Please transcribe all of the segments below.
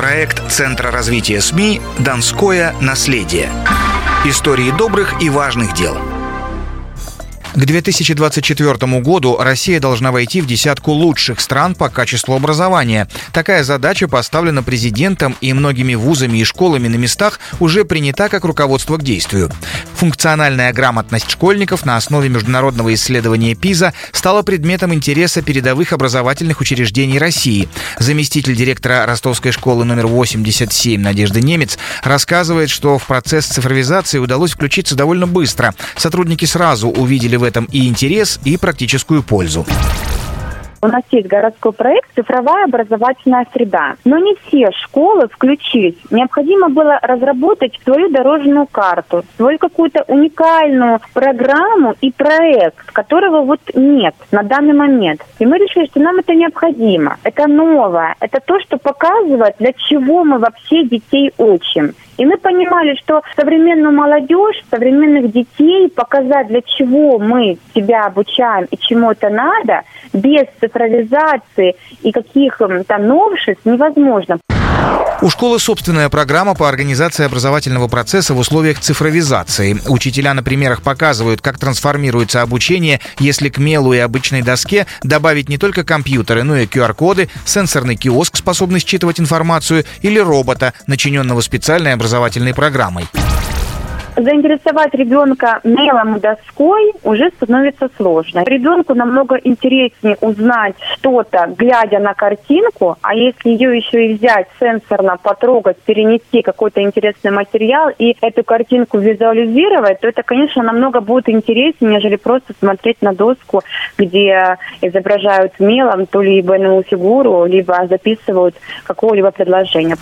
Проект Центра развития СМИ «Донское наследие». Истории добрых и важных дел – к 2024 году Россия должна войти в десятку лучших стран по качеству образования. Такая задача поставлена президентом и многими вузами и школами на местах уже принята как руководство к действию. Функциональная грамотность школьников на основе международного исследования ПИЗа стала предметом интереса передовых образовательных учреждений России. Заместитель директора Ростовской школы номер 87 Надежда Немец рассказывает, что в процесс цифровизации удалось включиться довольно быстро. Сотрудники сразу увидели в этом и интерес, и практическую пользу. У нас есть городской проект «Цифровая образовательная среда». Но не все школы включились. Необходимо было разработать свою дорожную карту, свою какую-то уникальную программу и проект, которого вот нет на данный момент. И мы решили, что нам это необходимо. Это новое. Это то, что показывает, для чего мы вообще детей учим. И мы понимали, что современную молодежь, современных детей показать, для чего мы себя обучаем и чему это надо, без цифровизации и каких там новшеств невозможно. У школы собственная программа по организации образовательного процесса в условиях цифровизации. Учителя на примерах показывают, как трансформируется обучение, если к мелу и обычной доске добавить не только компьютеры, но и QR-коды, сенсорный киоск, способный считывать информацию, или робота, начиненного специальной образовательной программой заинтересовать ребенка мелом и доской уже становится сложно. Ребенку намного интереснее узнать что-то, глядя на картинку, а если ее еще и взять сенсорно, потрогать, перенести какой-то интересный материал и эту картинку визуализировать, то это, конечно, намного будет интереснее, нежели просто смотреть на доску, где изображают мелом то либо иную фигуру, либо записывают какое-либо предложение.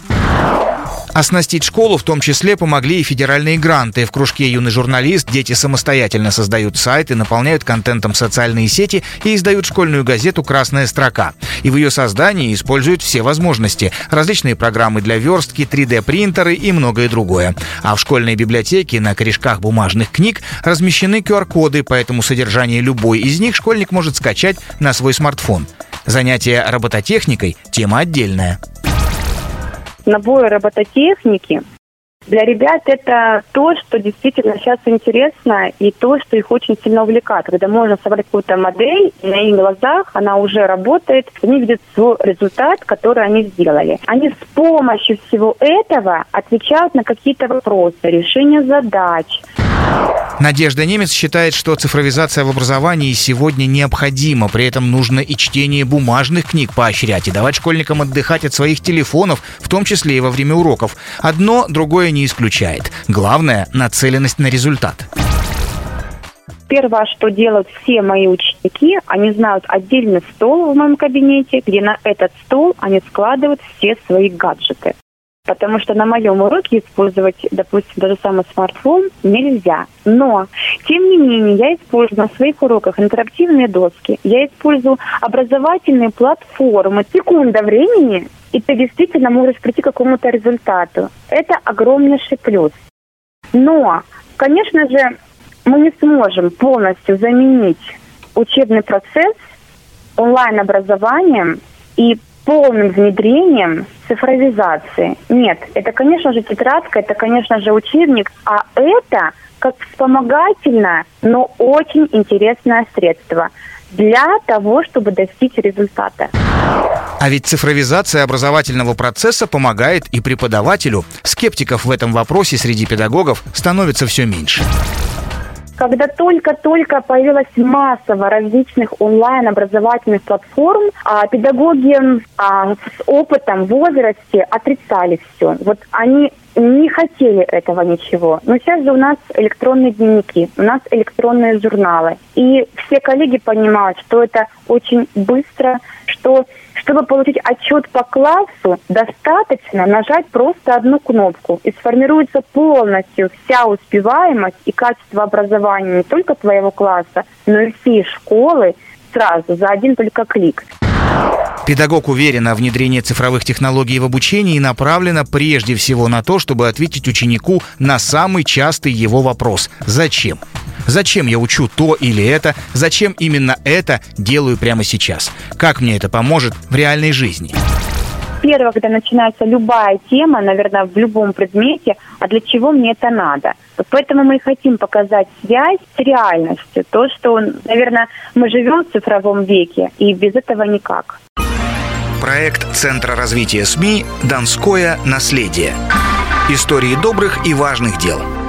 Оснастить школу в том числе помогли и федеральные гранты. В кружке «Юный журналист» дети самостоятельно создают сайты, наполняют контентом социальные сети и издают школьную газету «Красная строка». И в ее создании используют все возможности. Различные программы для верстки, 3D-принтеры и многое другое. А в школьной библиотеке на корешках бумажных книг размещены QR-коды, поэтому содержание любой из них школьник может скачать на свой смартфон. Занятие робототехникой – тема отдельная наборы робототехники. Для ребят это то, что действительно сейчас интересно, и то, что их очень сильно увлекает. Когда можно собрать какую-то модель, и на их глазах она уже работает, они видят свой результат, который они сделали. Они с помощью всего этого отвечают на какие-то вопросы, решение задач, Надежда Немец считает, что цифровизация в образовании сегодня необходима. При этом нужно и чтение бумажных книг поощрять и давать школьникам отдыхать от своих телефонов, в том числе и во время уроков. Одно другое не исключает. Главное – нацеленность на результат. Первое, что делают все мои ученики, они знают отдельный стол в моем кабинете, где на этот стол они складывают все свои гаджеты потому что на моем уроке использовать, допустим, даже самый смартфон нельзя. Но, тем не менее, я использую на своих уроках интерактивные доски, я использую образовательные платформы. Секунда времени, и ты действительно можешь прийти к какому-то результату. Это огромнейший плюс. Но, конечно же, мы не сможем полностью заменить учебный процесс онлайн-образованием и полным внедрением цифровизации. Нет, это, конечно же, тетрадка, это, конечно же, учебник, а это как вспомогательное, но очень интересное средство для того, чтобы достичь результата. А ведь цифровизация образовательного процесса помогает и преподавателю. Скептиков в этом вопросе среди педагогов становится все меньше. Когда только-только появилась массово различных онлайн-образовательных платформ, а педагоги а, с опытом в возрасте отрицали все. Вот они не хотели этого ничего. Но сейчас же у нас электронные дневники, у нас электронные журналы. И все коллеги понимают, что это очень быстро, что чтобы получить отчет по классу, достаточно нажать просто одну кнопку, и сформируется полностью вся успеваемость и качество образования не только твоего класса, но и всей школы сразу, за один только клик. Педагог уверена, внедрение цифровых технологий в обучении направлено прежде всего на то, чтобы ответить ученику на самый частый его вопрос «Зачем?». Зачем я учу то или это? Зачем именно это делаю прямо сейчас? Как мне это поможет в реальной жизни? Первое, когда начинается любая тема, наверное, в любом предмете, а для чего мне это надо? Вот поэтому мы и хотим показать связь с реальностью, то, что, наверное, мы живем в цифровом веке, и без этого никак. Проект Центра развития СМИ «Донское наследие». Истории добрых и важных дел –